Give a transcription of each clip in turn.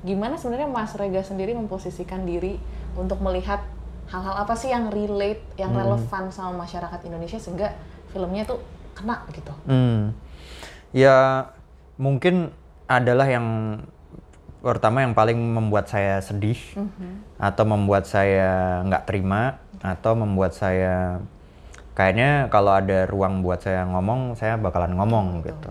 gimana sebenarnya Mas Rega sendiri memposisikan diri untuk melihat hal-hal apa sih yang relate, yang Hmm. relevan sama masyarakat Indonesia sehingga filmnya tuh kena gitu. Hmm. Ya mungkin adalah yang pertama yang paling membuat saya sedih atau membuat saya nggak terima atau membuat saya kayaknya kalau ada ruang buat saya ngomong saya bakalan ngomong gitu.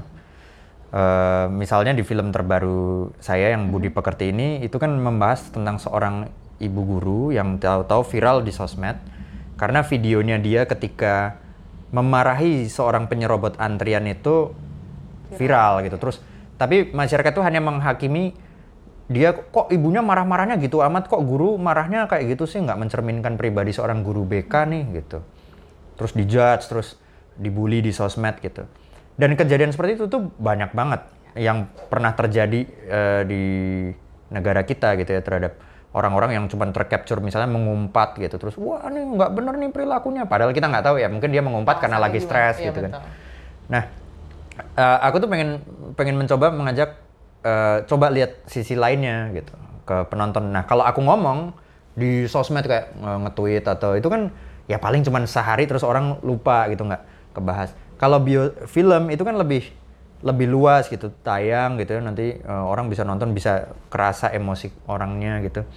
Eh, misalnya di film terbaru saya yang Budi Pekerti ini itu kan membahas tentang seorang ibu guru yang tahu-tahu viral di sosmed. Karena videonya dia ketika memarahi seorang penyerobot antrian itu viral. gitu. Terus tapi masyarakat tuh hanya menghakimi dia kok ibunya marah-marahnya gitu amat? Kok guru marahnya kayak gitu sih? Nggak mencerminkan pribadi seorang guru BK nih gitu. Terus dijudge terus dibully di sosmed gitu dan kejadian seperti itu tuh banyak banget yang pernah terjadi eh, di negara kita gitu ya terhadap orang-orang yang cuma tercapture misalnya mengumpat gitu terus wah ini nggak bener nih perilakunya padahal kita nggak tahu ya mungkin dia mengumpat karena lagi stres Iya, gitu kan betul. Nah, eh, aku tuh pengen pengen mencoba mengajak eh, coba lihat sisi lainnya gitu ke penonton. Nah, kalau aku ngomong di sosmed kayak eh, nge-tweet atau itu kan ya paling cuman sehari terus orang lupa gitu nggak kebahas. Kalau bio film itu kan lebih lebih luas gitu tayang gitu ya nanti eh, orang bisa nonton bisa kerasa emosi orangnya gitu.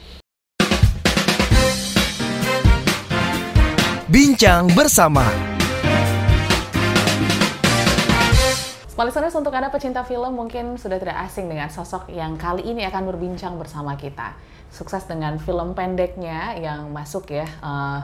Bincang bersama listeners, untuk Anda pecinta film mungkin sudah tidak asing dengan sosok yang kali ini akan berbincang bersama kita. Sukses dengan film pendeknya yang masuk ya eh,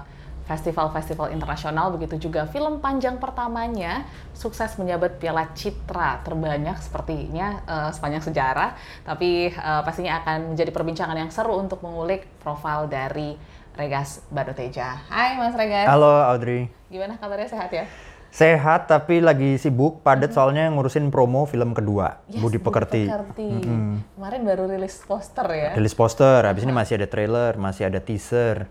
festival-festival internasional, begitu juga film panjang pertamanya sukses menyabet piala citra terbanyak sepertinya eh, sepanjang sejarah. Tapi eh, pastinya akan menjadi perbincangan yang seru untuk mengulik profil dari Regas Badoteja. Hai Mas Regas, Halo Audrey. gimana kabarnya sehat ya? Sehat tapi lagi sibuk padat soalnya ngurusin promo film kedua Yes, Budi Pekerti. Kemarin baru rilis poster ya. rilis poster, habis ini masih ada trailer, masih ada teaser.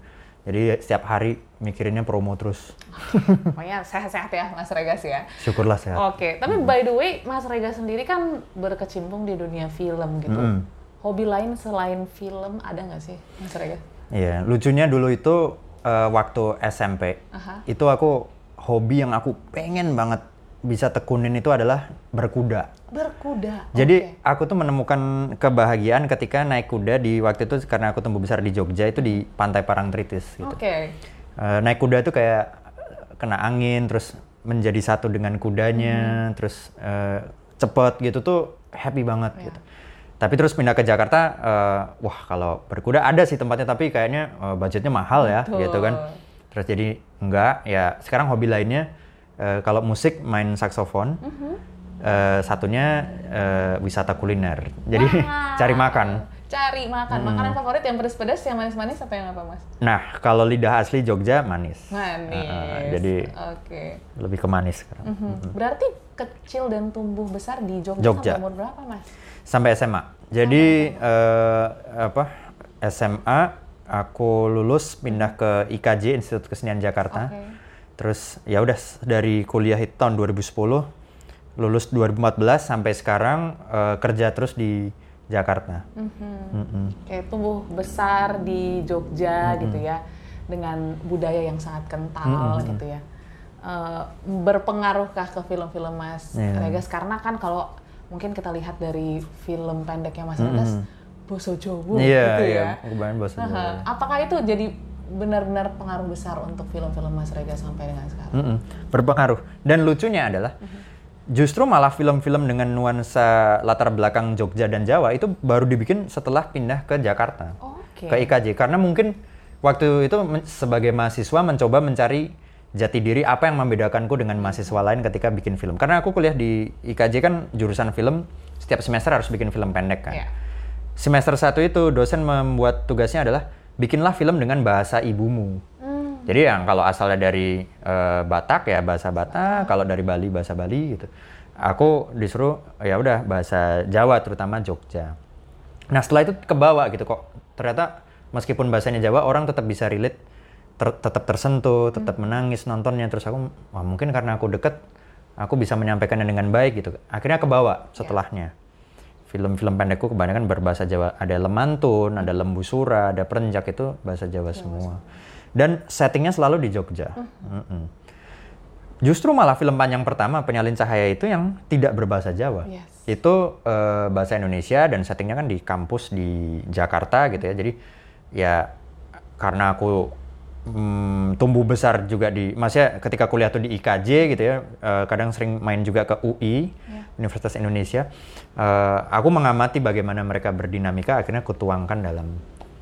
Jadi setiap hari mikirinnya promo terus. Pokoknya sehat-sehat ya Mas Regas ya. Syukurlah sehat. Oke, tapi by the way Mas Regas sendiri kan berkecimpung di dunia film gitu. Mm-mm. Hobi lain selain film ada nggak sih Mas Regas? Iya, lucunya dulu itu eh, waktu SMP. Aha. Itu aku hobi yang aku pengen banget bisa tekunin itu adalah berkuda. Berkuda. Jadi aku tuh menemukan kebahagiaan ketika naik kuda di waktu itu karena aku tumbuh besar di Jogja itu di Pantai Parangtritis gitu. Oke. Eh, naik kuda tuh kayak kena angin terus menjadi satu dengan kudanya terus eh, cepet gitu tuh happy banget Iya. gitu tapi terus pindah ke Jakarta eh, wah kalau berkuda ada sih tempatnya tapi kayaknya eh, budgetnya mahal ya Betul. gitu kan terus jadi enggak ya sekarang hobi lainnya eh, kalau musik main saksofon Mhm. eh, satunya eh, wisata kuliner jadi cari makan Cari makan. Makanan favorit yang pedas-pedas, yang manis-manis apa yang apa Mas? nah kalau lidah asli Jogja manis Manis. Eh, jadi Oke. lebih ke manis sekarang Mhm. Berarti kecil dan tumbuh besar di Jogja, Jogja. sampai umur berapa Mas? sampai SMA. Jadi eh, apa SMA aku lulus pindah ke IKJ Institut Kesenian Jakarta. Oke. Terus ya udah dari kuliah itu tahun 2010 lulus 2014 sampai sekarang eh, kerja terus di Jakarta. Mm-mm. Kayak tumbuh besar di Jogja gitu ya, dengan budaya yang sangat kental gitu ya. Eh, berpengaruhkah ke film-film Mas Iya. Regas? Karena kan kalau mungkin kita lihat dari film pendeknya Mas Regas, Boso Jowo Iya, gitu iya, ya. kebanyakan bahasa Aha. Jawa. Apakah itu jadi benar-benar pengaruh besar untuk film-film Mas Regas sampai dengan sekarang? Mm-mm, berpengaruh. Dan lucunya adalah justru malah film-film dengan nuansa latar belakang Jogja dan Jawa itu baru dibikin setelah pindah ke Jakarta. Oke. Ke IKJ karena mungkin waktu itu sebagai mahasiswa mencoba mencari jati diri apa yang membedakanku dengan mahasiswa lain ketika bikin film. Karena aku kuliah di IKJ kan jurusan film setiap semester harus bikin film pendek kan. Iya. Semester satu itu dosen membuat tugasnya adalah bikinlah film dengan bahasa ibumu. Hmm. Jadi yang kalau asalnya dari eh, Batak ya bahasa Batak, kalau dari Bali bahasa Bali gitu. Aku disuruh ya udah bahasa Jawa terutama Jogja. Nah setelah itu kebawa gitu kok. Ternyata meskipun bahasanya Jawa orang tetap bisa relate, ter- tetap tersentuh, tetap menangis nontonnya. Terus aku wah mungkin karena aku deket, aku bisa menyampaikannya dengan baik gitu. Akhirnya kebawa setelahnya. Film-film pendekku kebanyakan berbahasa Jawa. Ada Lemantun, ada Lembu Sura, ada Perenjak itu bahasa Jawa semua. Dan settingnya selalu di Jogja. Mm-mm. Justru malah film panjang pertama Penyalin Cahaya itu yang tidak berbahasa Jawa. Yes. Itu eh, bahasa Indonesia dan settingnya kan di kampus di Jakarta gitu ya. Jadi ya karena aku mm, tumbuh besar juga di, maksudnya ketika kuliah tuh di IKJ gitu ya, eh, kadang sering main juga ke UI, Universitas Indonesia. Eh, aku mengamati bagaimana mereka berdinamika, akhirnya kutuangkan dalam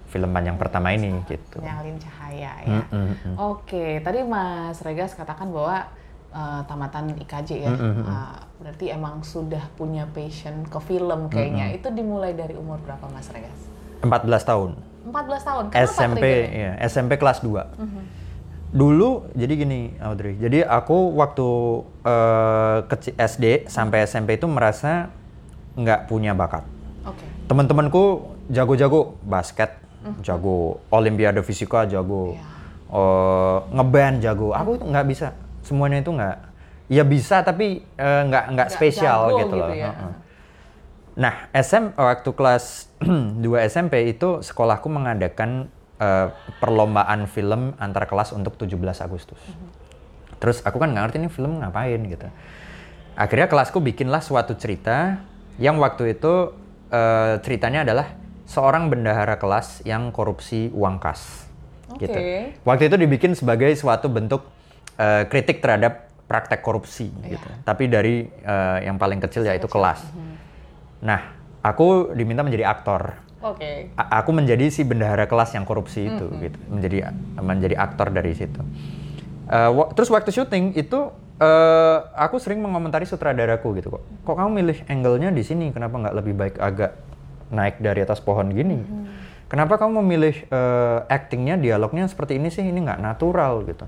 film panjang pertama ini gitu. Penyalin cahaya ya. Mm, mm, mm. Oke, tadi Mas Regas katakan bahwa eh, tamatan IKJ ya, eh, berarti emang sudah punya passion ke film kayaknya. Itu dimulai dari umur berapa Mas Regas? 14 tahun. 14 tahun. Kenapa SMP ya, SMP kelas 2. Dulu jadi gini Audrey. Jadi aku waktu eh, kecil SD sampai SMP itu merasa nggak punya bakat. Oke. Teman-temanku jago-jago basket, jago olimpiade fisika, jago Iya. eh, ngeband jago. Aku itu nggak bisa. Semuanya itu nggak. Ya bisa tapi eh, nggak nggak Nggak spesial jago gitu loh. gitu ya. Heeh. Nah, SM waktu kelas 2 SMP itu sekolahku mengadakan eh, perlombaan film antar kelas untuk 17 Agustus. Terus aku kan nggak ngerti ini film ngapain gitu. Akhirnya kelasku bikinlah suatu cerita yang waktu itu eh, ceritanya adalah seorang bendahara kelas yang korupsi uang kas. Gitu. Oke. Waktu itu dibikin sebagai suatu bentuk eh, kritik terhadap praktek korupsi gitu. Tapi dari eh, yang paling kecil yaitu kelas. Nah, aku diminta menjadi aktor. Oke. A- aku menjadi si bendahara kelas yang korupsi itu gitu. Menjadi menjadi aktor dari situ. Wa- terus waktu syuting itu eh, aku sering mengomentari sutradaraku gitu kok. Kok kamu milih angle-nya di sini? Kenapa nggak lebih baik agak naik dari atas pohon gini? Kenapa kamu memilih eh, actingnya dialognya seperti ini sih? Ini nggak natural gitu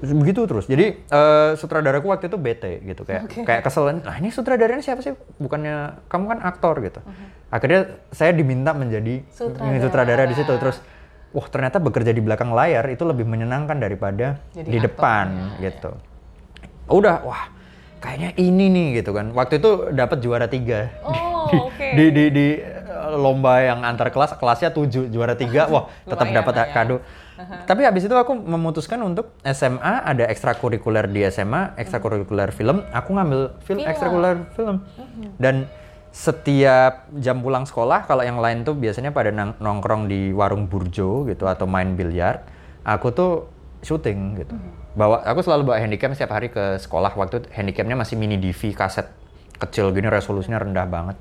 begitu terus. Jadi eh, sutradaraku waktu itu bete gitu kayak kayak kesel. Nah ini sutradaranya siapa sih? Bukannya kamu kan aktor gitu. Akhirnya saya diminta menjadi Sutradara. sutradara di situ terus. Wah ternyata bekerja di belakang layar itu lebih menyenangkan daripada Jadi di aktornya, depan ya. gitu. Udah wah kayaknya ini nih gitu kan. Waktu itu dapat juara tiga Oh, oke. di di di eh, lomba yang antar kelas kelasnya tujuh juara tiga wah tetap dapat ya. kado tapi habis itu aku memutuskan untuk SMA ada ekstrakurikuler di SMA ekstrakurikuler film. Aku ngambil film Film. ekstrakurikuler film. Dan setiap jam pulang sekolah kalau yang lain tuh biasanya pada nongkrong di warung burjo gitu atau main biliar aku tuh syuting gitu. Bawa aku selalu bawa handycam setiap hari ke sekolah. Waktu handycamnya masih mini DV kaset kecil gini resolusinya rendah banget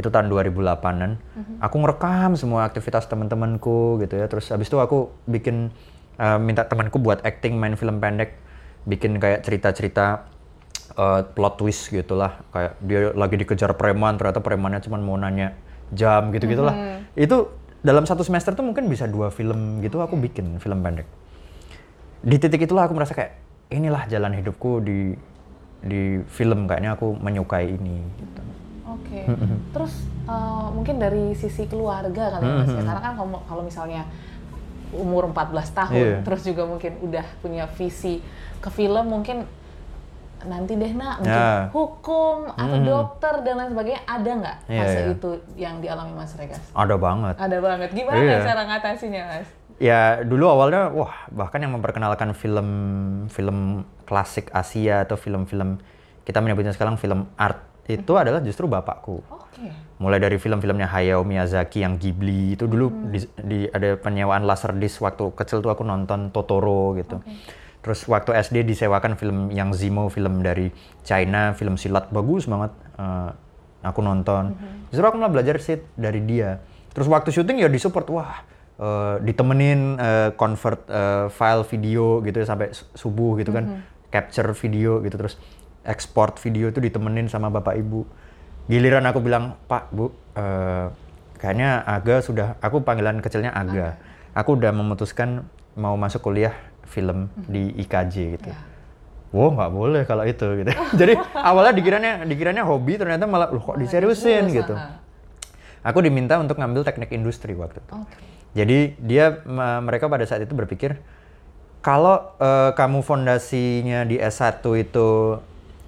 itu tahun 2008an aku ngerekam semua aktivitas teman-temanku gitu ya. Terus habis itu aku bikin eh, minta temanku buat acting main film pendek. Bikin kayak cerita-cerita eh, plot twist gitulah. Kayak dia lagi dikejar preman ternyata premannya cuma mau nanya jam gitu gitulah itu dalam satu semester tuh mungkin bisa dua film gitu aku bikin film pendek. Di titik itulah aku merasa kayak inilah jalan hidupku di di film. Kayaknya aku menyukai ini gitu. Oke. Terus eh, mungkin dari sisi keluarga kali ya Mas ya. Karena kan kalau, kalau misalnya umur 14 tahun Iya. terus juga mungkin udah punya visi ke film mungkin nanti deh nak mungkin Ya. hukum atau dokter dan lain sebagainya ada nggak Iya, fase iya. itu yang dialami Mas Regas? ada banget Ada banget. Gimana Iya. cara ngatasinya Mas? ya dulu awalnya wah bahkan yang memperkenalkan film film klasik Asia atau film-film kita menyebutnya sekarang film art itu adalah justru bapakku. Oke. mulai dari film-filmnya Hayao Miyazaki yang Ghibli itu dulu di, di- ada penyewaan laserdisc waktu kecil tuh aku nonton Totoro gitu. Terus waktu SD disewakan film yang Zimo film dari China film silat bagus banget Eh, aku nonton. Justru aku malah belajar sit dari dia. Terus waktu syuting ya disupport wah eh, ditemenin eh, convert eh, file video gitu ya sampai su- subuh gitu kan. Capture video gitu terus ekspor video itu ditemenin sama bapak ibu giliran aku bilang pak bu eh, kayaknya Aga sudah aku panggilan kecilnya Aga aku udah memutuskan mau masuk kuliah film di IKJ gitu Wow nggak boleh kalau itu gitu. Jadi awalnya dikiranya dikiranya hobi ternyata malah loh kok diseriusin serius, gitu. Aku diminta untuk ngambil teknik industri waktu itu. Oke. Jadi dia me- mereka pada saat itu berpikir kalau eh, kamu fondasinya di S1 itu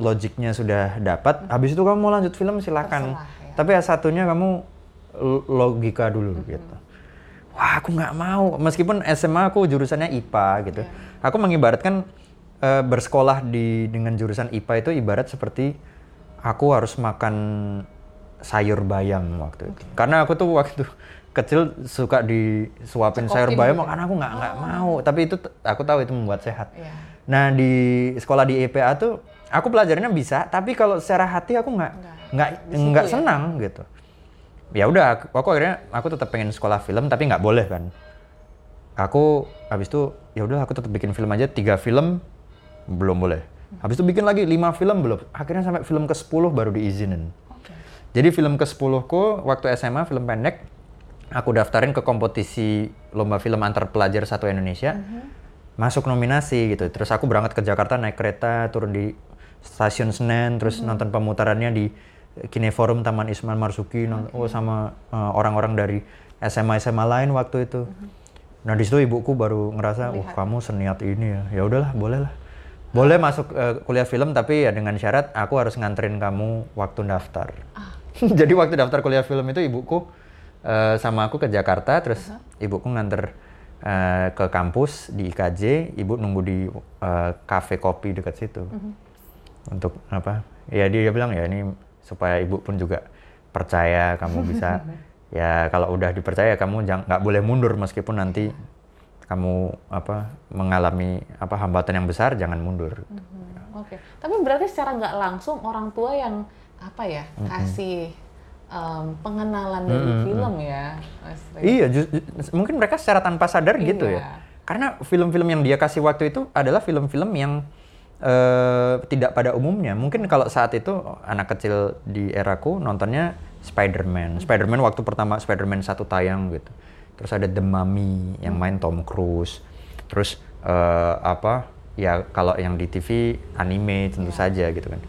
logiknya sudah dapat, habis itu kamu mau lanjut film silakan. Terserah, ya. tapi S1-nya kamu l- logika dulu gitu. Wah, aku nggak mau. Meskipun SMA aku jurusannya IPA gitu. Aku mengibaratkan eh, bersekolah di dengan jurusan IPA itu ibarat seperti aku harus makan sayur bayam waktu itu. Karena aku tuh waktu kecil suka disuapin sayur Cekokin bayam, gitu. karena aku nggak nggak mau. Tapi itu aku tahu itu membuat sehat. Iya. Nah di sekolah di IPA tuh aku pelajarannya bisa, tapi kalau secara hati aku nggak nggak nggak ya? senang gitu. Ya udah, aku, aku akhirnya aku tetap pengen sekolah film, tapi nggak boleh kan. Aku habis itu ya udah aku tetap bikin film aja tiga film belum boleh. Habis itu bikin lagi lima film belum. Akhirnya sampai film ke 10 baru diizinin. Oke. Jadi film ke 10 ku waktu SMA film pendek aku daftarin ke kompetisi lomba film antar pelajar satu Indonesia. Masuk nominasi gitu. Terus aku berangkat ke Jakarta naik kereta turun di stasiun Senen terus nonton pemutarannya di Kineforum Taman Ismail Marzuki non- oh sama uh, orang-orang dari SMA SMA lain waktu itu. Nah di situ ibuku baru ngerasa, wah kamu seniat ini ya. Ya udahlah, boleh lah. Boleh masuk eh, kuliah film tapi ya dengan syarat aku harus nganterin kamu waktu daftar. Jadi waktu daftar kuliah film itu ibuku eh, sama aku ke Jakarta, terus ibuku nganter eh, ke kampus di IKJ, ibu nunggu di eh, kafe kopi dekat situ. Untuk apa? Ya dia bilang ya ini supaya ibu pun juga percaya kamu bisa ya kalau udah dipercaya kamu jangan nggak boleh mundur meskipun nanti kamu apa mengalami apa hambatan yang besar jangan mundur. Hmm, Oke. Tapi berarti secara nggak langsung orang tua yang apa ya kasih em, pengenalan dari film ya, Rey? Iya, mungkin mereka secara tanpa sadar gitu Iya. ya. Karena film-film yang dia kasih waktu itu adalah film-film yang eh, tidak pada umumnya. Mungkin kalau saat itu anak kecil di eraku nontonnya Spider-Man. Spider-Man waktu pertama Spider-Man satu tayang gitu. Terus ada The Mummy yang main Tom Cruise. Terus eh, apa? Ya kalau yang di TV anime tentu saja gitu kan.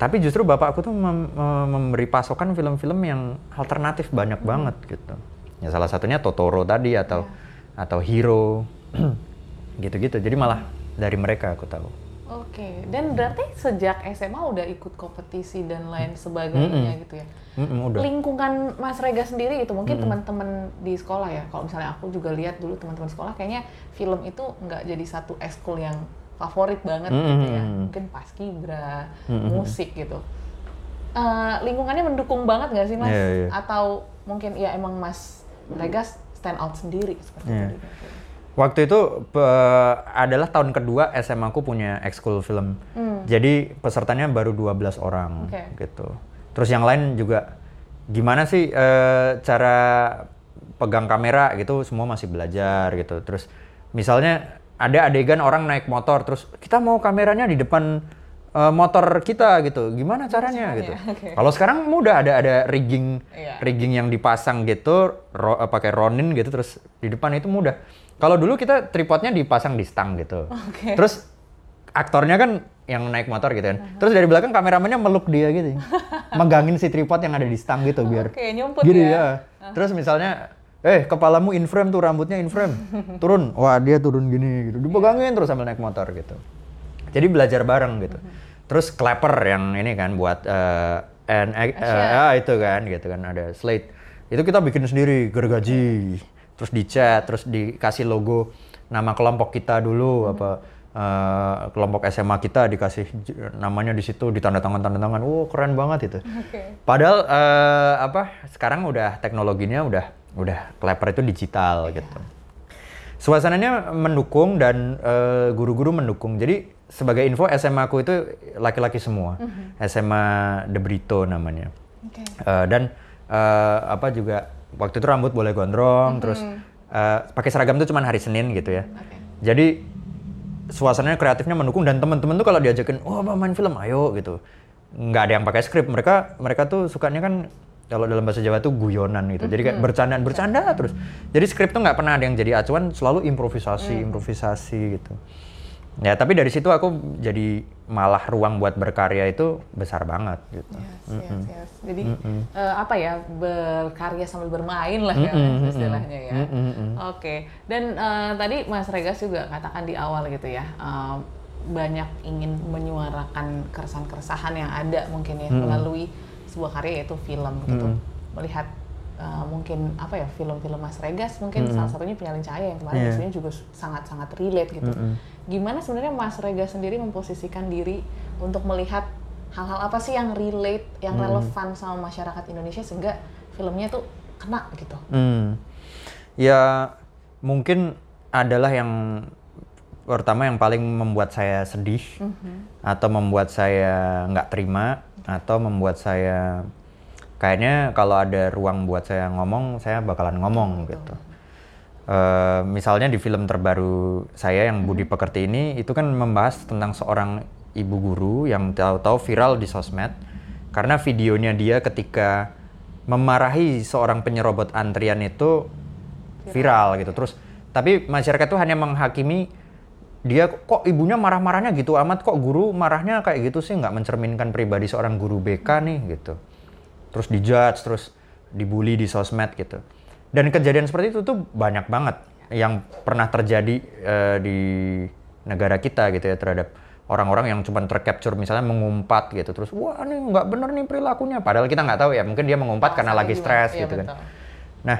Tapi justru bapakku tuh mem- mem- memberi pasokan film-film yang alternatif banyak banget gitu. Ya salah satunya Totoro tadi atau atau Hero gitu-gitu. Jadi malah dari mereka aku tahu. Oke. Dan berarti sejak SMA udah ikut kompetisi dan lain sebagainya gitu ya. Mm-mm, udah. Lingkungan Mas Rega sendiri itu mungkin teman-teman di sekolah ya. Kalau misalnya aku juga lihat dulu teman-teman sekolah kayaknya film itu nggak jadi satu ekskul yang favorit banget gitu ya. Mungkin paskibra, musik gitu. Eh, lingkungannya mendukung banget nggak sih Mas? Iya, iya. Atau mungkin ya emang Mas Rega stand out sendiri seperti Iya. tadi. Waktu itu pe- adalah tahun kedua SMA aku punya ekskul film. Jadi pesertanya baru 12 orang Oke. gitu. Terus yang lain juga gimana sih eh, cara pegang kamera gitu semua masih belajar gitu. Terus misalnya ada adegan orang naik motor terus kita mau kameranya di depan eh, motor kita gitu. Gimana caranya gitu. Oke. Kalau sekarang mudah ada ada rigging Iya. rigging yang dipasang gitu ro- eh, pakai ronin gitu terus di depan itu mudah. Kalau dulu kita tripodnya dipasang di stang gitu. Oke. Terus aktornya kan yang naik motor gitu kan. Terus dari belakang kameramennya meluk dia gitu. Megangin si tripod yang ada di stang gitu biar Oke, nyumput Gini ya. ya. Terus misalnya eh kepalamu in frame tuh rambutnya in frame. Turun. Wah, dia turun gini gitu. Dipegangin terus sambil naik motor gitu. Jadi belajar bareng gitu. Terus clapper yang ini kan buat eh and, eh, ah, itu kan gitu kan ada slate. Itu kita bikin sendiri gergaji. Terus dicat, terus dikasih logo nama kelompok kita dulu apa eh, kelompok SMA kita dikasih namanya di situ ditanda tangan tanda tangan. Wow, keren banget itu. Oke. Padahal eh, apa sekarang udah teknologinya udah udah clapper itu digital gitu. Suasananya mendukung dan eh, guru-guru mendukung. Jadi sebagai info SMA aku itu laki-laki semua. SMA De Brito namanya. Oke. Eh, dan eh, apa juga waktu itu rambut boleh gondrong terus eh, pakai seragam itu cuma hari Senin gitu ya. Oke. Jadi suasananya kreatifnya mendukung dan teman-teman tuh kalau diajakin, "Oh, main film, ayo." gitu. Nggak ada yang pakai skrip. Mereka mereka tuh sukanya kan kalau dalam bahasa Jawa tuh guyonan gitu. Jadi kayak bercandaan bercanda terus. Jadi skrip tuh nggak pernah ada yang jadi acuan, selalu improvisasi, improvisasi gitu. Ya, tapi dari situ aku jadi malah ruang buat berkarya itu besar banget gitu. Yes, yes, yes. Jadi eh, apa ya berkarya sambil bermain lah ya istilahnya ya. Oke. Dan eh, tadi Mas Regas juga katakan di awal gitu ya eh, banyak ingin menyuarakan keresahan-keresahan yang ada mungkin ya melalui sebuah karya yaitu film gitu. Mm. Melihat uh, mungkin apa ya film-film Mas Regas mungkin Mm. salah satunya Penyalin Cahaya yang kemarin sebenarnya juga sangat-sangat relate gitu. Mm-mm. Gimana sebenarnya Mas Regas sendiri memposisikan diri untuk melihat hal-hal apa sih yang relate, yang Mm. relevan sama masyarakat Indonesia sehingga filmnya tuh kena gitu. Hmm. Ya mungkin adalah yang pertama yang paling membuat saya sedih atau membuat saya nggak terima atau membuat saya kayaknya kalau ada ruang buat saya ngomong saya bakalan ngomong gitu. Eh, misalnya di film terbaru saya yang Budi Pekerti ini itu kan membahas tentang seorang ibu guru yang tahu-tahu viral di sosmed. Karena videonya dia ketika memarahi seorang penyerobot antrian itu viral. gitu. Terus tapi masyarakat tuh hanya menghakimi dia kok ibunya marah-marahnya gitu amat? Kok guru marahnya kayak gitu sih? Nggak mencerminkan pribadi seorang guru BK nih gitu terus dijudge terus dibully di sosmed gitu. Dan kejadian seperti itu tuh banyak banget yang pernah terjadi eh, di negara kita gitu ya terhadap orang-orang yang cuma tercapture misalnya mengumpat gitu. Terus wah ini nggak bener nih perilakunya. Padahal kita nggak tahu ya mungkin dia mengumpat karena lagi gimana? stres Iya, gitu kan. nah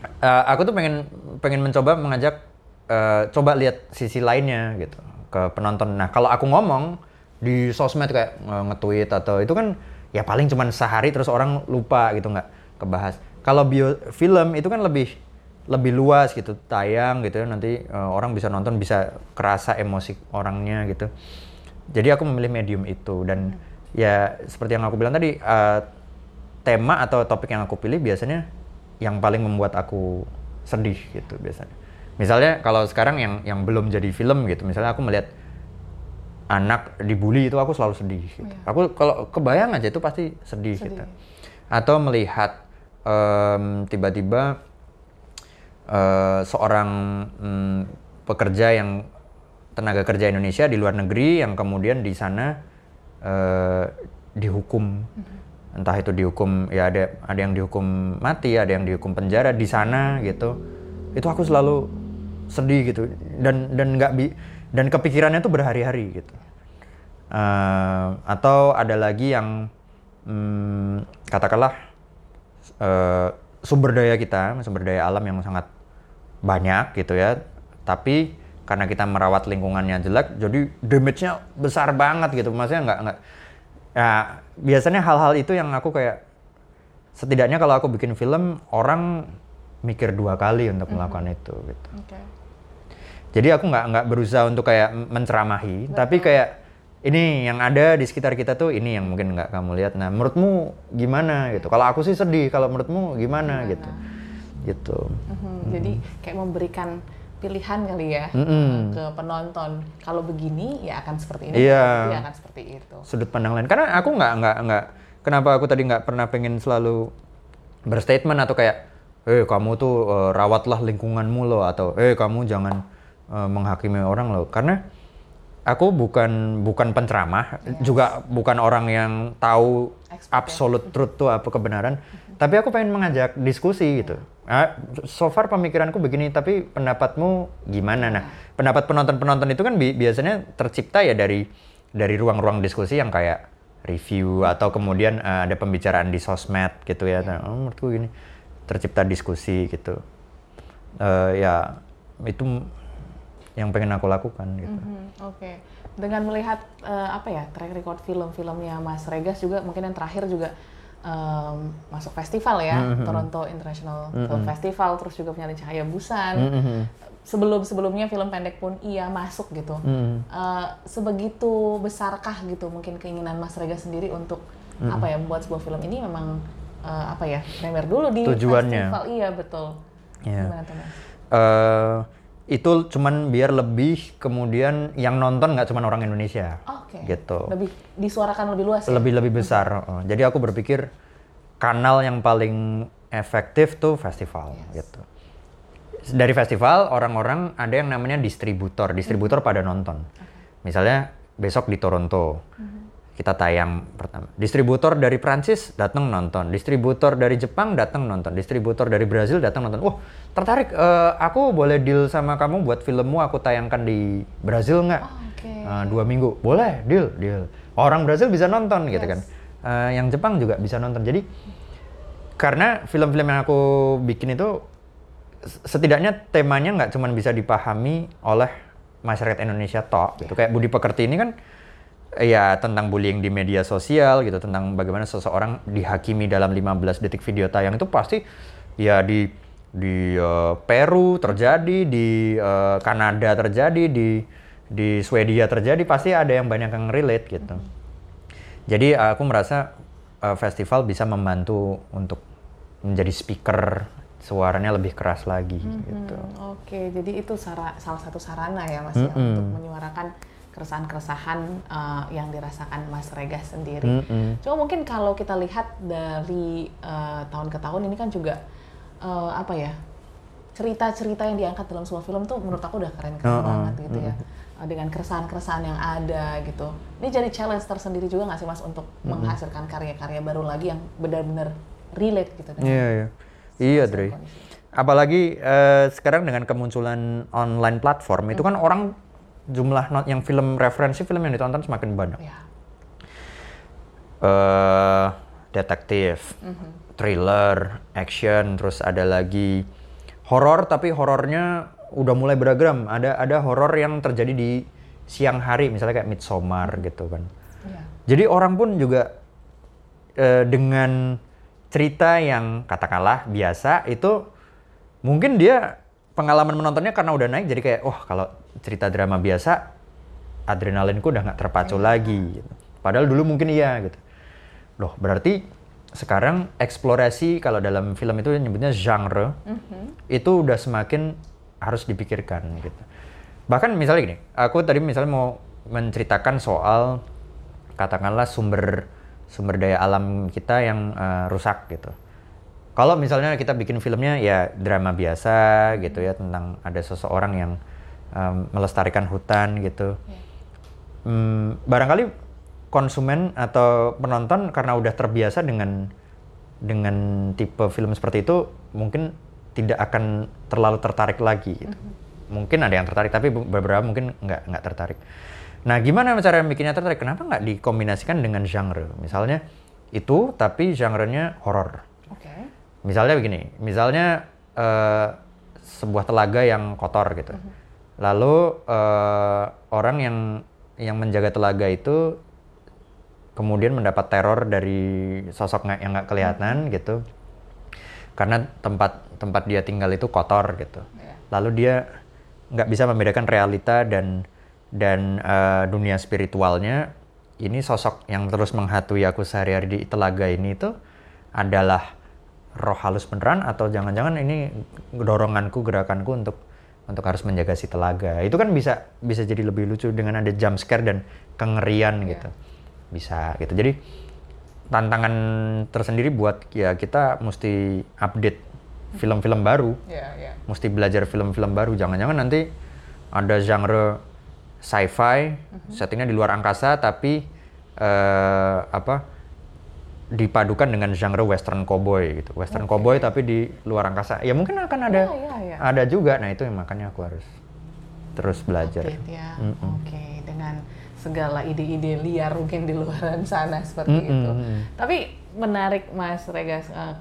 eh, aku tuh pengen pengen mencoba mengajak eh, coba lihat sisi lainnya gitu ke penonton. Nah kalau aku ngomong di sosmed kayak eh, nge-tweet atau itu kan ya paling cuma sehari terus orang lupa gitu nggak kebahas. Kalau bio film itu kan lebih lebih luas gitu tayang gitu ya. Nanti eh, orang bisa nonton bisa kerasa emosi orangnya gitu. Jadi aku memilih medium itu. Dan ya seperti yang aku bilang tadi eh, tema atau topik yang aku pilih biasanya yang paling membuat aku sedih gitu biasanya. Misalnya kalau sekarang yang yang belum jadi film gitu misalnya aku melihat anak dibully itu aku selalu sedih gitu. Iya. aku kalau kebayang aja itu pasti sedih, Sedih. gitu atau melihat em, tiba-tiba eh, seorang mm, pekerja yang tenaga kerja Indonesia di luar negeri yang kemudian di sana eh, dihukum entah itu dihukum ya ada ada yang dihukum mati ada yang dihukum penjara di sana gitu itu aku selalu sedih gitu dan dan nggak bi dan kepikirannya tuh berhari-hari gitu Eh, atau ada lagi yang hmm, katakanlah eh, sumber daya kita, sumber daya alam yang sangat banyak gitu ya. Tapi karena kita merawat lingkungannya jelek, jadi damage-nya besar banget gitu. Maksudnya nggak nggak. Ya biasanya hal-hal itu yang aku kayak setidaknya kalau aku bikin film orang mikir dua kali untuk melakukan itu gitu. Oke. Jadi aku nggak nggak berusaha untuk kayak menceramahi, tapi kayak ini yang ada di sekitar kita tuh ini yang mungkin nggak kamu lihat. Nah, menurutmu gimana gitu? Kalau aku sih sedih, kalau menurutmu gimana, gitu? Gitu. Mhm, Jadi kayak memberikan pilihan kali ya Mm-mm. ke penonton. Kalau begini ya akan seperti ini, Iya. kalau begitu ya akan seperti itu. Sudut pandang lain. Karena aku nggak nggak nggak. Kenapa aku tadi nggak pernah pengen selalu berstatement atau kayak, eh kamu tuh eh, rawatlah lingkunganmu loh atau eh kamu jangan eh, menghakimi orang loh. Karena aku bukan bukan penceramah, juga bukan orang yang tahu Expert ya. absolute truth tuh apa kebenaran. Tapi aku pengen mengajak diskusi gitu. Ah, so far pemikiranku begini, tapi pendapatmu gimana? Nah, pendapat penonton-penonton itu kan bi- biasanya tercipta ya dari dari ruang-ruang diskusi yang kayak review atau kemudian eh, ada pembicaraan di sosmed gitu ya. Nah, oh, menurutku gini tercipta diskusi gitu. Eh, ya itu yang pengen aku lakukan gitu. Mhm, Oke, dengan melihat eh, apa ya track record film-filmnya Mas Regas juga mungkin yang terakhir juga em, masuk festival ya Mhm. Toronto International Film Festival terus juga Penyalin Cahaya Busan. Mhm. Sebelum-sebelumnya film pendek pun ia masuk gitu. Mhm. Eh, sebegitu besarkah gitu mungkin keinginan Mas Regas sendiri untuk apa ya membuat sebuah film ini memang eh, apa ya premier dulu di Tujuannya. festival iya betul. Iya. Gimana tuh Mas? eh itu cuman biar lebih kemudian yang nonton nggak cuman orang Indonesia. Oke. gitu. Lebih disuarakan lebih luas ya? lebih lebih besar oh. jadi aku berpikir kanal yang paling efektif tuh festival gitu. Dari festival orang-orang ada yang namanya distributor. Distributor pada nonton. Misalnya besok di Toronto kita tayang pertama. Distributor dari Prancis datang nonton. Distributor dari Jepang datang nonton. Distributor dari Brazil datang nonton. Wah tertarik. Eh, aku boleh deal sama kamu buat filmmu aku tayangkan di Brazil nggak? Oh, Oke. Uh, dua minggu. Boleh deal deal. Orang Brazil bisa nonton gitu Yes. kan. Uh, yang Jepang juga bisa nonton. Jadi karena film-film yang aku bikin itu setidaknya temanya nggak cuma bisa dipahami oleh masyarakat Indonesia toh gitu. Kayak Budi Pekerti ini kan ya tentang bullying di media sosial gitu, tentang bagaimana seseorang dihakimi dalam 15 detik video tayang itu pasti ya di di uh, Peru terjadi, di uh, Kanada terjadi, di di Swedia terjadi, pasti ada yang banyak yang relate gitu. Jadi aku merasa uh, festival bisa membantu untuk menjadi speaker suaranya lebih keras lagi hmm, gitu. Oke, jadi itu sara, salah satu sarana ya Mas hmm, ya untuk menyuarakan keresahan-keresahan uh, yang dirasakan Mas Regas sendiri. Hmm, Cuma mungkin kalau kita lihat dari uh, tahun ke tahun ini kan juga uh, apa ya cerita-cerita yang diangkat dalam sebuah film tuh menurut aku udah keren-keren oh, banget gitu ya dengan keresahan-keresahan yang ada gitu. Ini jadi challenge tersendiri juga nggak sih mas untuk mm-hmm. menghasilkan karya-karya baru lagi yang benar-benar relate gitu Iya yeah, iya. Iya, Dre. Apalagi uh, sekarang dengan kemunculan online platform hmm. itu kan hmm. orang jumlah not yang film referensi film yang ditonton semakin banyak. Yeah. Uh, detektif, mm-hmm. thriller, action, terus ada lagi horor tapi horornya udah mulai beragam. Ada ada horor yang terjadi di siang hari misalnya kayak Midsommar gitu kan. Yeah. Jadi orang pun juga uh, dengan cerita yang katakanlah biasa itu mungkin dia pengalaman menontonnya karena udah naik jadi kayak wah oh, kalau cerita drama biasa adrenalinku udah nggak terpacu hmm. lagi gitu. padahal dulu mungkin iya gitu loh berarti sekarang eksplorasi kalau dalam film itu nyebutnya genre mm-hmm. itu udah semakin harus dipikirkan gitu bahkan misalnya gini aku tadi misalnya mau menceritakan soal katakanlah sumber sumber daya alam kita yang uh, rusak gitu. Kalau misalnya kita bikin filmnya ya drama biasa gitu ya tentang ada seseorang yang um, melestarikan hutan gitu. Yeah. Hmm, barangkali konsumen atau penonton karena udah terbiasa dengan dengan tipe film seperti itu mungkin tidak akan terlalu tertarik lagi gitu. Mm -hmm. Mungkin ada yang tertarik tapi beberapa mungkin nggak nggak tertarik. Nah, gimana cara bikinnya tertarik? Kenapa nggak dikombinasikan dengan genre? Misalnya itu, tapi genrenya horor. Oke. Okay. Misalnya begini, misalnya uh, sebuah telaga yang kotor gitu. Uh-huh. Lalu uh, orang yang yang menjaga telaga itu kemudian mendapat teror dari sosok yang nggak kelihatan uh-huh. gitu, karena tempat tempat dia tinggal itu kotor gitu. Yeah. Lalu dia nggak bisa membedakan realita dan dan uh, dunia spiritualnya ini sosok yang terus menghatui aku sehari-hari di telaga ini itu adalah roh halus beneran atau jangan-jangan ini doronganku gerakanku untuk untuk harus menjaga si telaga itu kan bisa bisa jadi lebih lucu dengan ada jump scare dan kengerian yeah. gitu bisa gitu jadi tantangan tersendiri buat ya kita mesti update film-film baru yeah, yeah. mesti belajar film-film baru jangan-jangan nanti ada genre sci-fi, mm-hmm. settingnya di luar angkasa tapi uh, apa dipadukan dengan genre western cowboy gitu, western okay. cowboy tapi di luar angkasa. Ya mungkin akan ada yeah, yeah, yeah. ada juga. Nah itu yang makanya aku harus terus belajar. Update, ya. mm -mm. Oke, okay. dengan segala ide-ide liar mungkin di luar sana seperti mm -mm. itu. Tapi menarik Mas Regas, uh,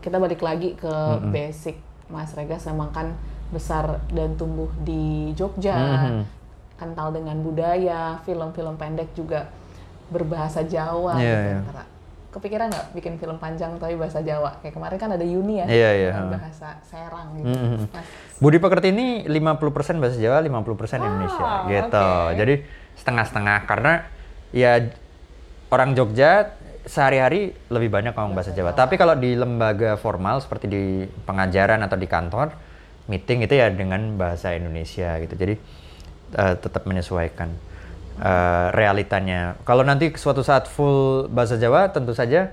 kita balik lagi ke mm -mm. basic Mas Regas memang kan besar dan tumbuh di Jogja. Mm -hmm kental dengan budaya, film-film pendek juga berbahasa Jawa yeah, gitu. Yeah. Kepikiran nggak bikin film panjang tapi bahasa Jawa? Kayak kemarin kan ada Yuni ya, yeah, yeah. bahasa Serang gitu. Mm -hmm. Mas. Budi Pekerti ini 50% bahasa Jawa, 50% ah, Indonesia gitu. Okay. Jadi setengah-setengah karena ya orang Jogja sehari-hari lebih banyak ngomong bahasa Jawa. Tapi kalau di lembaga formal seperti di pengajaran atau di kantor, meeting itu ya dengan bahasa Indonesia gitu. Jadi uh, tetap menyesuaikan uh, realitanya. Kalau nanti suatu saat full bahasa Jawa, tentu saja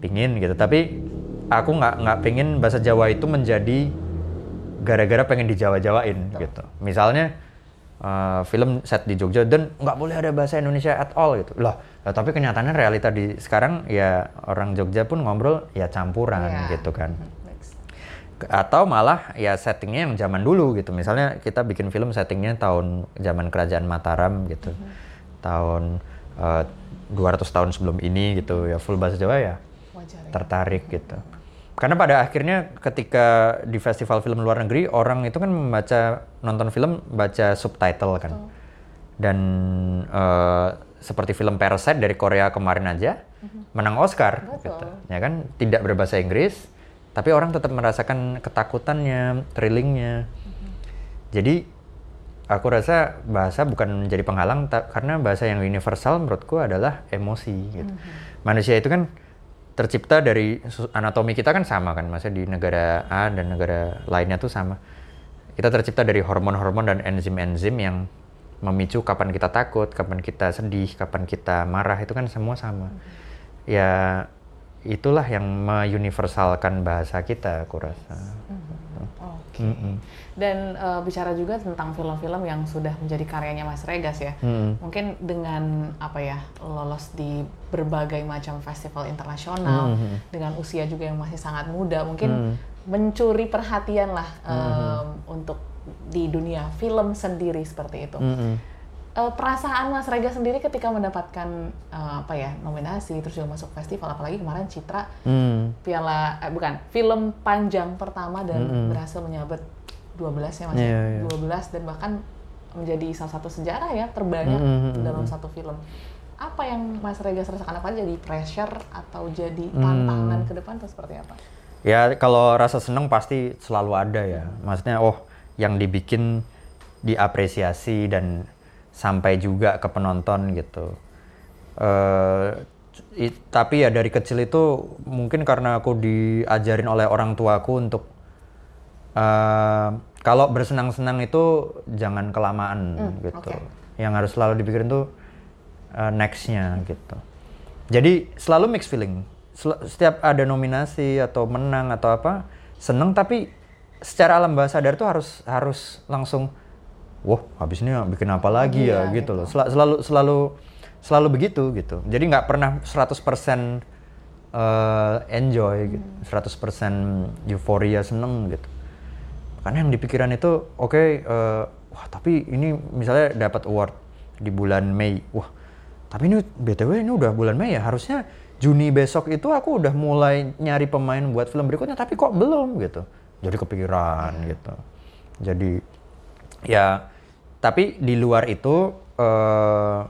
pingin gitu. Tapi aku nggak nggak pingin bahasa Jawa itu menjadi gara-gara pengen di Jawa-Jawain gitu. Misalnya uh, film set di Jogja dan nggak boleh ada bahasa Indonesia at all gitu. Loh, tapi kenyataannya realita di sekarang ya orang Jogja pun ngobrol ya campuran yeah. gitu kan. Atau malah ya settingnya yang zaman dulu gitu misalnya kita bikin film settingnya tahun zaman kerajaan Mataram gitu mm -hmm. tahun uh, 200 tahun sebelum ini gitu ya full bahasa Jawa ya Wajar ya. tertarik gitu. Karena pada akhirnya ketika di festival film luar negeri orang itu kan membaca nonton film baca subtitle kan. Dan eh, seperti film Parasite dari Korea kemarin aja menang Oscar Betul. gitu. Ya kan tidak berbahasa Inggris tapi orang tetap merasakan ketakutannya, thrillingnya. Jadi aku rasa bahasa bukan menjadi penghalang ta- karena bahasa yang universal menurutku adalah emosi gitu. Manusia itu kan tercipta dari anatomi kita kan sama kan, maksudnya di negara A dan negara lainnya tuh sama. Kita tercipta dari hormon-hormon dan enzim-enzim yang memicu kapan kita takut, kapan kita sedih, kapan kita marah itu kan semua sama. Ya itulah yang meuniversalkan bahasa kita aku rasa. Oke. Mm-mm. Dan eh, bicara juga tentang film-film yang sudah menjadi karyanya Mas Regas ya. Mungkin dengan apa ya lolos di berbagai macam festival internasional Mhm. dengan usia juga yang masih sangat muda, mungkin Mm. mencuri perhatian lah em, untuk di dunia film sendiri seperti itu. Mm-mm. Eh, perasaan Mas Regas sendiri ketika mendapatkan eh, apa ya nominasi terus juga masuk festival apalagi kemarin Citra Mm. piala eh, bukan film panjang pertama dan Mm-mm. berhasil menyabet 12 ya Mas Iya, iya. 12 dan bahkan menjadi salah satu sejarah ya terbanyak Mm-mm, dalam satu film. Apa yang Mas Regas rasakan apa jadi pressure atau jadi tantangan Hmm. ke depan atau seperti apa? Ya kalau rasa seneng pasti selalu ada ya. Maksudnya oh yang dibikin diapresiasi dan sampai juga ke penonton gitu. eh i- tapi ya dari kecil itu mungkin karena aku diajarin oleh orang tuaku untuk eh kalau bersenang-senang itu jangan kelamaan gitu. oke. Yang harus selalu dipikirin tuh eh, nextnya gitu. Jadi selalu mixed feeling. Sel- setiap ada nominasi atau menang atau apa, seneng tapi secara alam bawah sadar tuh harus harus langsung, wah habis ini bikin apa lagi ya Iya, gitu loh. Sel- selalu selalu selalu begitu gitu. Jadi nggak pernah 100% eh, enjoy gitu, 100% euforia seneng gitu. Karena yang di pikiran itu, oke, eh, wah tapi ini misalnya dapat award di bulan Mei, wah tapi ini btw ini udah bulan Mei ya, harusnya Juni besok itu aku udah mulai nyari pemain buat film berikutnya, tapi kok belum gitu. Jadi kepikiran gitu. Jadi ya, tapi di luar itu eh,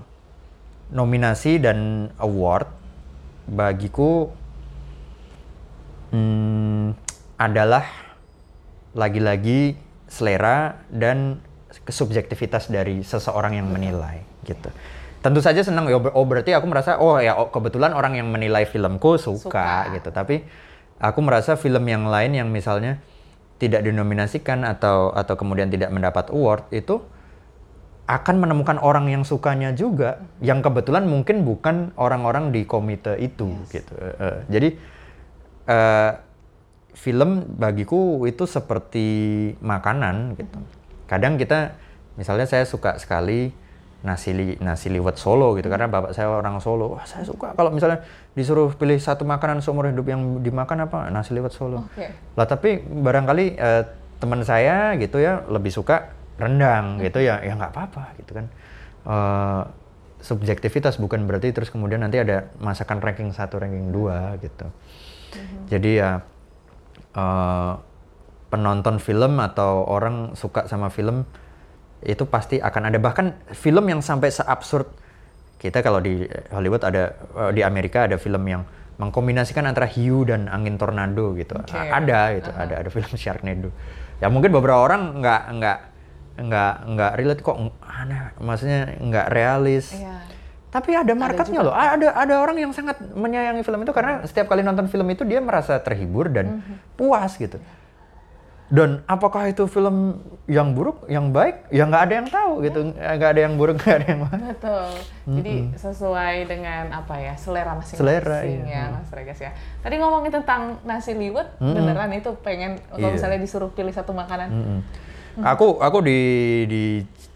nominasi dan award bagiku hmm, adalah lagi-lagi selera dan subjektivitas dari seseorang yang menilai gitu. Tentu saja senang ya, oh berarti aku merasa oh ya oh, kebetulan orang yang menilai filmku suka, Suka. gitu. Tapi aku merasa film yang lain yang misalnya tidak dinominasikan atau atau kemudian tidak mendapat award itu akan menemukan orang yang sukanya juga yang kebetulan mungkin bukan orang-orang di komite itu gitu. Eh, eh, jadi eh, film bagiku itu seperti makanan gitu. Kadang kita misalnya saya suka sekali nasi li, nasi liwet Solo gitu karena bapak saya orang Solo. Wah, saya suka kalau misalnya disuruh pilih satu makanan seumur hidup yang dimakan apa nasi liwet Solo. Oke. Lah tapi barangkali eh, teman saya gitu ya lebih suka rendang gitu ya ya nggak apa-apa gitu kan. Eh, subjektivitas bukan berarti terus kemudian nanti ada masakan ranking satu ranking dua gitu. Jadi ya eh, penonton film atau orang suka sama film itu pasti akan ada bahkan film yang sampai seabsurd kita kalau di Hollywood ada eh, di Amerika ada film yang mengkombinasikan antara hiu dan angin tornado gitu Oke. A- ada gitu ada ada film Sharknado ya mungkin beberapa orang nggak nggak nggak nggak relate kok aneh maksudnya nggak realis Iya. tapi ada marketnya loh. Ada ada orang yang sangat menyayangi film itu karena setiap kali nonton film itu dia merasa terhibur dan puas gitu. Dan apakah itu film yang buruk, yang baik? Ya nggak ada yang tahu gitu. Nggak ada yang buruk, nggak ada yang baik. Betul. Jadi sesuai dengan apa ya selera masing-masing Selera, ya iya. Mas Regas ya. Tadi ngomongin tentang nasi liwet, beneran itu pengen kalau Iya. misalnya disuruh pilih satu makanan. Mm-mm. Aku aku di di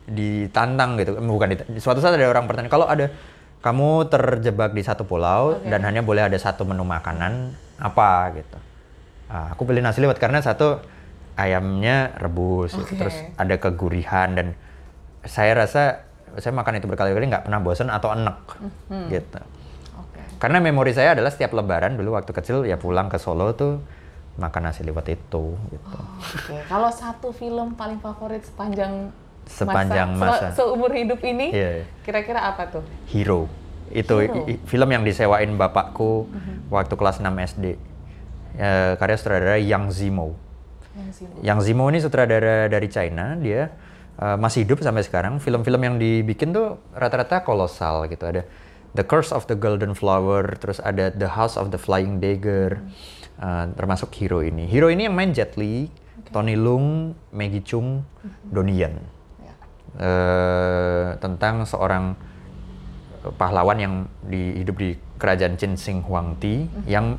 ditantang gitu. Bukan di, suatu saat ada orang bertanya kalau ada kamu terjebak di satu pulau Oke. dan hanya boleh ada satu menu makanan apa gitu. Ah, aku pilih nasi liwet karena satu ayamnya rebus, gitu. Oke. terus ada kegurihan dan saya rasa saya makan itu berkali-kali nggak pernah bosan atau enek gitu. Oke. Karena memori saya adalah setiap lebaran dulu waktu kecil ya pulang ke Solo tuh makan nasi liwet itu gitu. Oke, kalau satu film paling favorit sepanjang Sepanjang masa. se- seumur hidup ini, Iya, iya. kira-kira apa tuh? Hero. Itu Hero. film yang disewain bapakku waktu kelas 6 SD. Eh, karya sutradara Yang Zimo. Yang Zimo ini sutradara dari China, dia eh, masih hidup sampai sekarang. Film-film yang dibikin tuh rata-rata kolosal gitu. Ada The Curse of the Golden Flower, terus ada The House of the Flying Dagger, eh, termasuk Hero ini. Hero ini yang main Jet Li, Tony Leung, Maggie Chung, Donnie Yen. Ya. Eh, tentang seorang pahlawan yang di, hidup di kerajaan Qin Shi Huangdi yang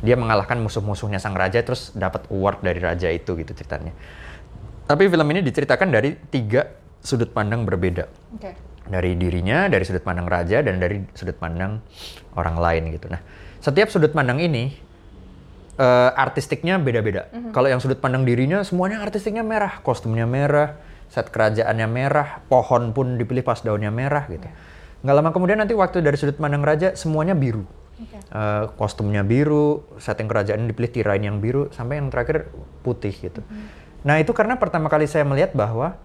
dia mengalahkan musuh-musuhnya sang raja terus dapat award dari raja itu gitu ceritanya. Tapi film ini diceritakan dari tiga sudut pandang berbeda. Oke. Dari dirinya, dari sudut pandang raja dan dari sudut pandang orang lain gitu. Nah, setiap sudut pandang ini eh, artistiknya beda-beda. Kalau yang sudut pandang dirinya semuanya artistiknya merah, kostumnya merah, set kerajaannya merah, pohon pun dipilih pas daunnya merah gitu. Nggak lama kemudian nanti waktu dari sudut pandang raja semuanya biru. Oke. Eh, kostumnya biru, setting kerajaan dipilih tirain yang biru, sampai yang terakhir putih gitu. Nah itu karena pertama kali saya melihat bahwa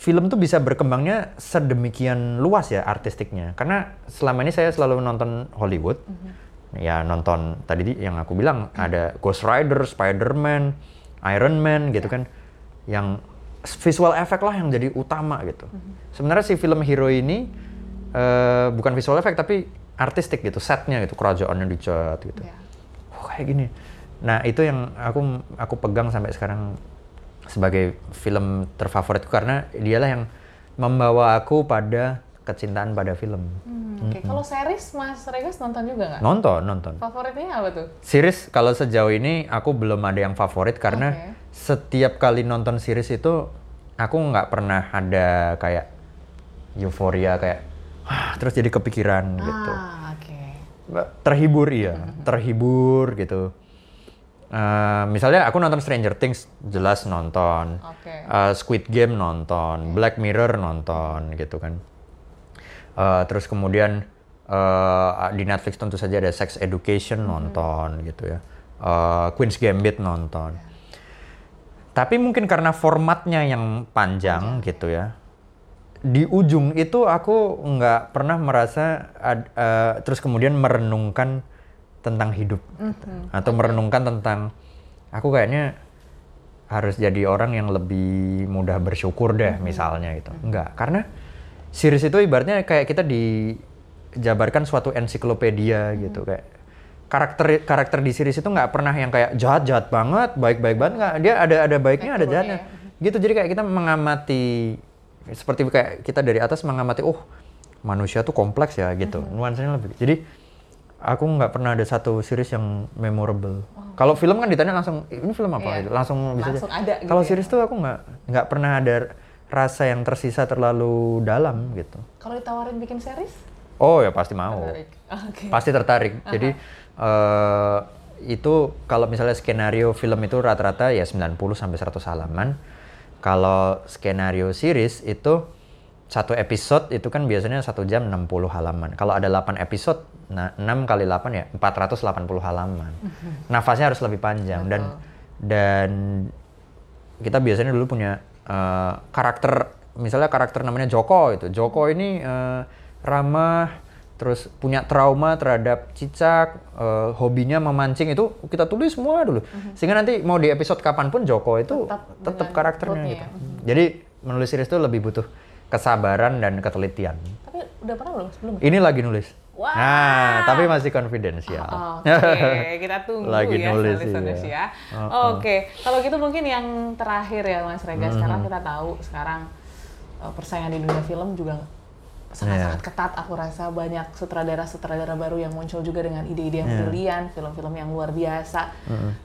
film tuh bisa berkembangnya sedemikian luas ya artistiknya. Karena selama ini saya selalu nonton Hollywood, ya nonton tadi yang aku bilang ada Ghost Rider, Spider-Man, Iron Man gitu kan, yang visual effect lah yang jadi utama gitu. Sebenarnya si film Hero ini eh, bukan visual effect tapi artistik gitu, setnya gitu, kerajaannya dicat gitu. Ya. Oh, kayak gini. Nah, itu yang aku aku pegang sampai sekarang sebagai film terfavoritku karena dialah yang membawa aku pada kecintaan pada film. Hmm, Oke, kalau series Mas Regas nonton juga nggak? Nonton, nonton. Favoritnya apa tuh? Series kalau sejauh ini aku belum ada yang favorit karena Oke. setiap kali nonton series itu aku nggak pernah ada kayak euforia kayak terus jadi kepikiran gitu. Ah, oke. terhibur iya terhibur gitu Eh, misalnya aku nonton Stranger Things jelas nonton Oke. Eh, Squid Game nonton Black Mirror nonton gitu kan Eh, terus kemudian eh, di Netflix tentu saja ada Sex Education nonton gitu ya. Eh, Queen's Gambit nonton. Tapi mungkin karena formatnya yang panjang gitu ya di ujung itu aku nggak pernah merasa ad- eh, terus kemudian merenungkan tentang hidup gitu. atau merenungkan tentang aku kayaknya harus jadi orang yang lebih mudah bersyukur deh misalnya gitu. Enggak karena series itu ibaratnya kayak kita dijabarkan suatu ensiklopedia gitu kayak karakter karakter di series itu nggak pernah yang kayak jahat jahat banget baik baik banget nggak dia ada ada baiknya ada jahatnya. gitu jadi kayak kita mengamati seperti kayak kita dari atas mengamati oh manusia tuh kompleks ya gitu. Nuansanya lebih jadi aku nggak pernah ada satu series yang memorable. Kalau film kan ditanya langsung ini film apa? Iya. gitu. Langsung bisa aja. Langsung ada gitu kalau ya. series tuh aku nggak nggak pernah ada rasa yang tersisa terlalu dalam gitu Kalau ditawarin bikin series? oh ya pasti mau Tertarik. Oke. pasti tertarik. Jadi eh, itu kalau misalnya skenario film itu rata-rata ya 90 sampai 100 halaman. Kalau skenario series itu satu episode itu kan biasanya satu jam 60 halaman. Kalau ada 8 episode, nah 6 kali 8 ya 480 halaman. Nafasnya harus lebih panjang dan dan kita biasanya dulu punya eh, karakter misalnya karakter namanya Joko itu. Joko ini eh, ramah terus punya trauma terhadap cicak, eh, hobinya memancing itu kita tulis semua dulu. Sehingga nanti mau di episode kapan pun Joko itu Tetap tetap karakternya gitu. ya. Jadi menulis series itu lebih butuh kesabaran dan ketelitian. Tapi udah pernah belum sebelum? Ini lagi nulis. Wah. Nah, tapi masih konfidensial. Oke, kita tunggu Lagi ya nulis, listeners iya. ya. Oke, kalau gitu mungkin yang terakhir ya Mas Regas, karena kita tahu sekarang uh, persaingan di dunia film juga sangat-sangat Iya. ketat. Aku rasa banyak sutradara-sutradara baru yang muncul juga dengan ide-ide yang brilian, film-film yang luar biasa.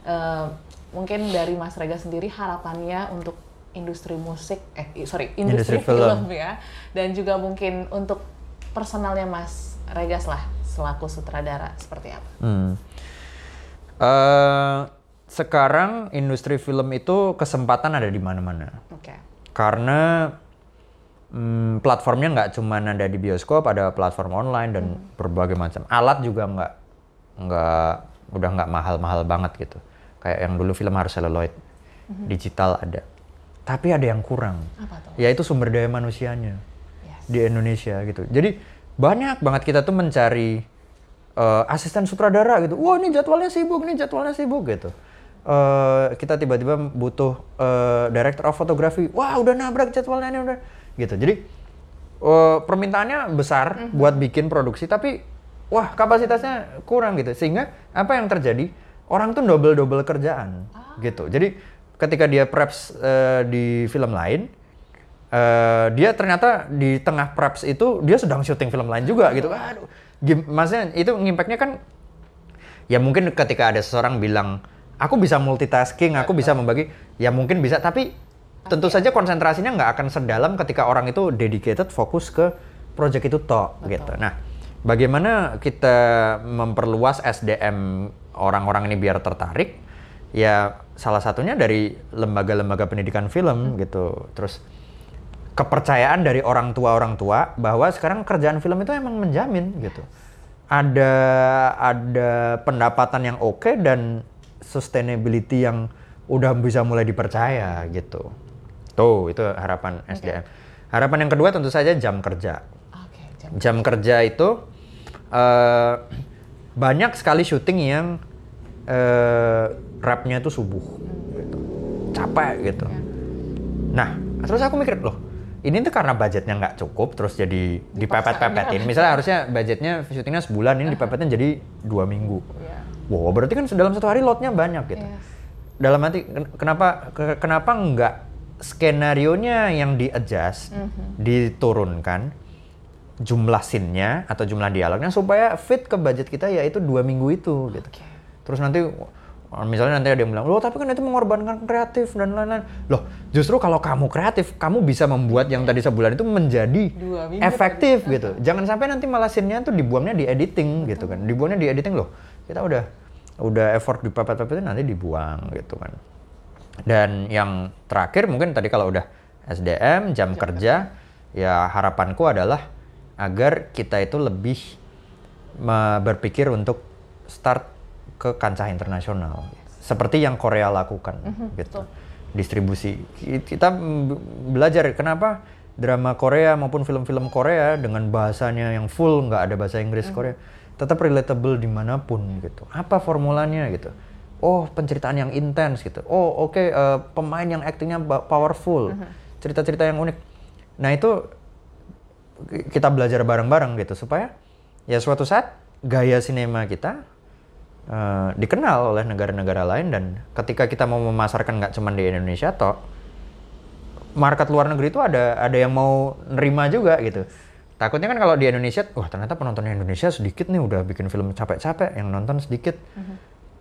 Uh, mungkin dari Mas Regas sendiri harapannya untuk industri musik, eh sorry, industri, Industri film. film ya, dan juga mungkin untuk personalnya Mas Regas lah selaku sutradara seperti apa? Hmm. Eh, sekarang industri film itu kesempatan ada di mana-mana. Oke. Karena hmm, platformnya nggak cuma ada di bioskop, ada platform online dan berbagai macam. Alat juga nggak nggak udah nggak mahal-mahal banget gitu. Kayak yang dulu film harus celluloid, digital ada. Tapi ada yang kurang, Apa tuh? yaitu sumber daya manusianya Yes. di Indonesia gitu. Jadi banyak banget kita tuh mencari eh, asisten sutradara gitu. Wah ini jadwalnya sibuk, ini jadwalnya sibuk gitu. Eh, kita tiba-tiba butuh eh, director of photography. Wah udah nabrak jadwalnya ini udah gitu. Jadi eh, permintaannya besar buat bikin produksi, tapi wah kapasitasnya kurang gitu. Sehingga apa yang terjadi? Orang tuh double-double kerjaan gitu. Jadi ketika dia preps eh, di film lain, eh, dia ternyata di tengah preps itu dia sedang syuting film lain juga gitu. Aduh, gim- maksudnya itu ngimpaknya kan ya mungkin ketika ada seseorang bilang aku bisa multitasking, aku bisa membagi, ya mungkin bisa, tapi tentu saja konsentrasinya nggak akan sedalam ketika orang itu dedicated fokus ke project itu toh gitu. Nah, bagaimana kita memperluas SDM orang-orang ini biar tertarik? Ya salah satunya dari lembaga-lembaga pendidikan film gitu. Terus kepercayaan dari orang tua orang tua bahwa sekarang kerjaan film itu emang menjamin gitu. Ada ada pendapatan yang oke dan sustainability yang udah bisa mulai dipercaya gitu. Tuh, itu harapan SDM. Harapan yang kedua tentu saja jam kerja. Oke, jam. Jam kerja itu eh, banyak sekali syuting yang eh rapnya itu subuh gitu. Capek gitu. Nah, terus aku mikir loh, ini tuh karena budgetnya nggak cukup, terus jadi dipepet-pepetin. Misalnya harusnya budgetnya syutingnya sebulan, ini dipepetin jadi dua minggu. Iya. Wow, berarti kan dalam satu hari lotnya banyak gitu. Yes. Dalam hati, ken- kenapa ke- kenapa nggak skenario-nya yang di adjust, diturunkan jumlah scene-nya atau jumlah dialognya supaya fit ke budget kita yaitu dua minggu itu gitu. Oke. Terus nanti misalnya nanti ada yang bilang, loh tapi kan itu mengorbankan kreatif dan lain-lain. Loh justru kalau kamu kreatif, kamu bisa membuat yang tadi sebulan itu menjadi efektif gitu. Jangan sampai nanti malah scene-nya tuh dibuangnya di editing gitu kan. Dibuangnya di editing loh. Kita udah udah effort di pepet-pepetin nanti dibuang gitu kan. Dan yang terakhir mungkin tadi kalau udah SDM, jam kerja, ya harapanku adalah agar kita itu lebih berpikir untuk start ke kancah internasional. Seperti yang Korea lakukan gitu. Distribusi. Ki- Kita belajar kenapa drama Korea maupun film-film Korea dengan bahasanya yang full nggak ada bahasa Inggris Korea tetap relatable di mana pun gitu. Apa formulanya gitu? Oh penceritaan yang intens gitu. Oh oke eh, pemain yang aktingnya powerful, cerita-cerita yang unik. Nah itu ki- kita belajar bareng-bareng gitu supaya ya suatu saat gaya sinema kita eh, dikenal oleh negara-negara lain dan ketika kita mau memasarkan nggak cuma di Indonesia toh market luar negeri itu ada ada yang mau nerima juga gitu. Takutnya kan kalau di Indonesia, wah ternyata penontonnya Indonesia sedikit nih udah bikin film capek-capek, yang nonton sedikit.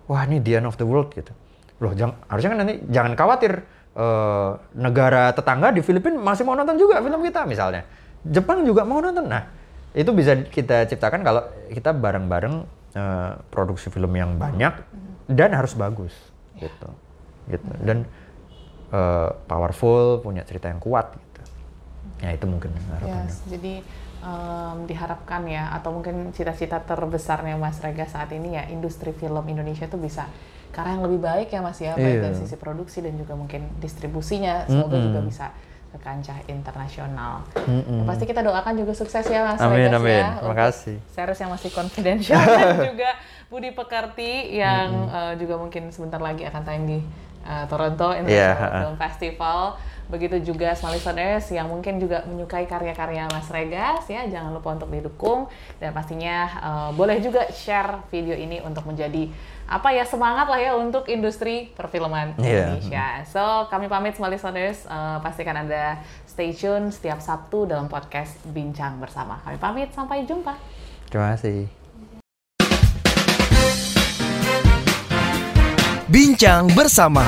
Wah ini the end of the world gitu. Loh jang, harusnya kan nanti jangan khawatir eh, negara tetangga di Filipina masih mau nonton juga film kita misalnya. Jepang juga mau nonton. Nah itu bisa kita ciptakan kalau kita bareng-bareng eh, produksi film yang banyak dan harus bagus gitu. Gitu. Dan eh, powerful, punya cerita yang kuat gitu. Ya itu mungkin harapannya. Yes, jadi em, diharapkan ya, atau mungkin cita-cita terbesarnya Mas Rega saat ini ya, industri film Indonesia tuh bisa arah yang lebih baik ya Mas ya, baik Iya. dari sisi produksi dan juga mungkin distribusinya, semoga Mm-mm. juga bisa ke kancah internasional. Mm-mm. Pasti kita doakan juga sukses ya Mas Amin, Regas amin. ya. Terima kasih. Series yang masih confidential dan juga Budi Pekerti yang eh, juga mungkin sebentar lagi akan tayang di eh, Toronto International ha-ha. Film Festival. Begitu juga Small Listeners yang mungkin juga menyukai karya-karya Mas Regas ya, jangan lupa untuk didukung dan pastinya eh, boleh juga share video ini untuk menjadi apa ya semangat lah ya untuk industri perfilman Iya. Indonesia. So kami pamit Small Listeners, eh, pastikan anda stay tune setiap Sabtu dalam podcast Bincang Bersama. Kami pamit, sampai jumpa. Terima kasih. Bincang bersama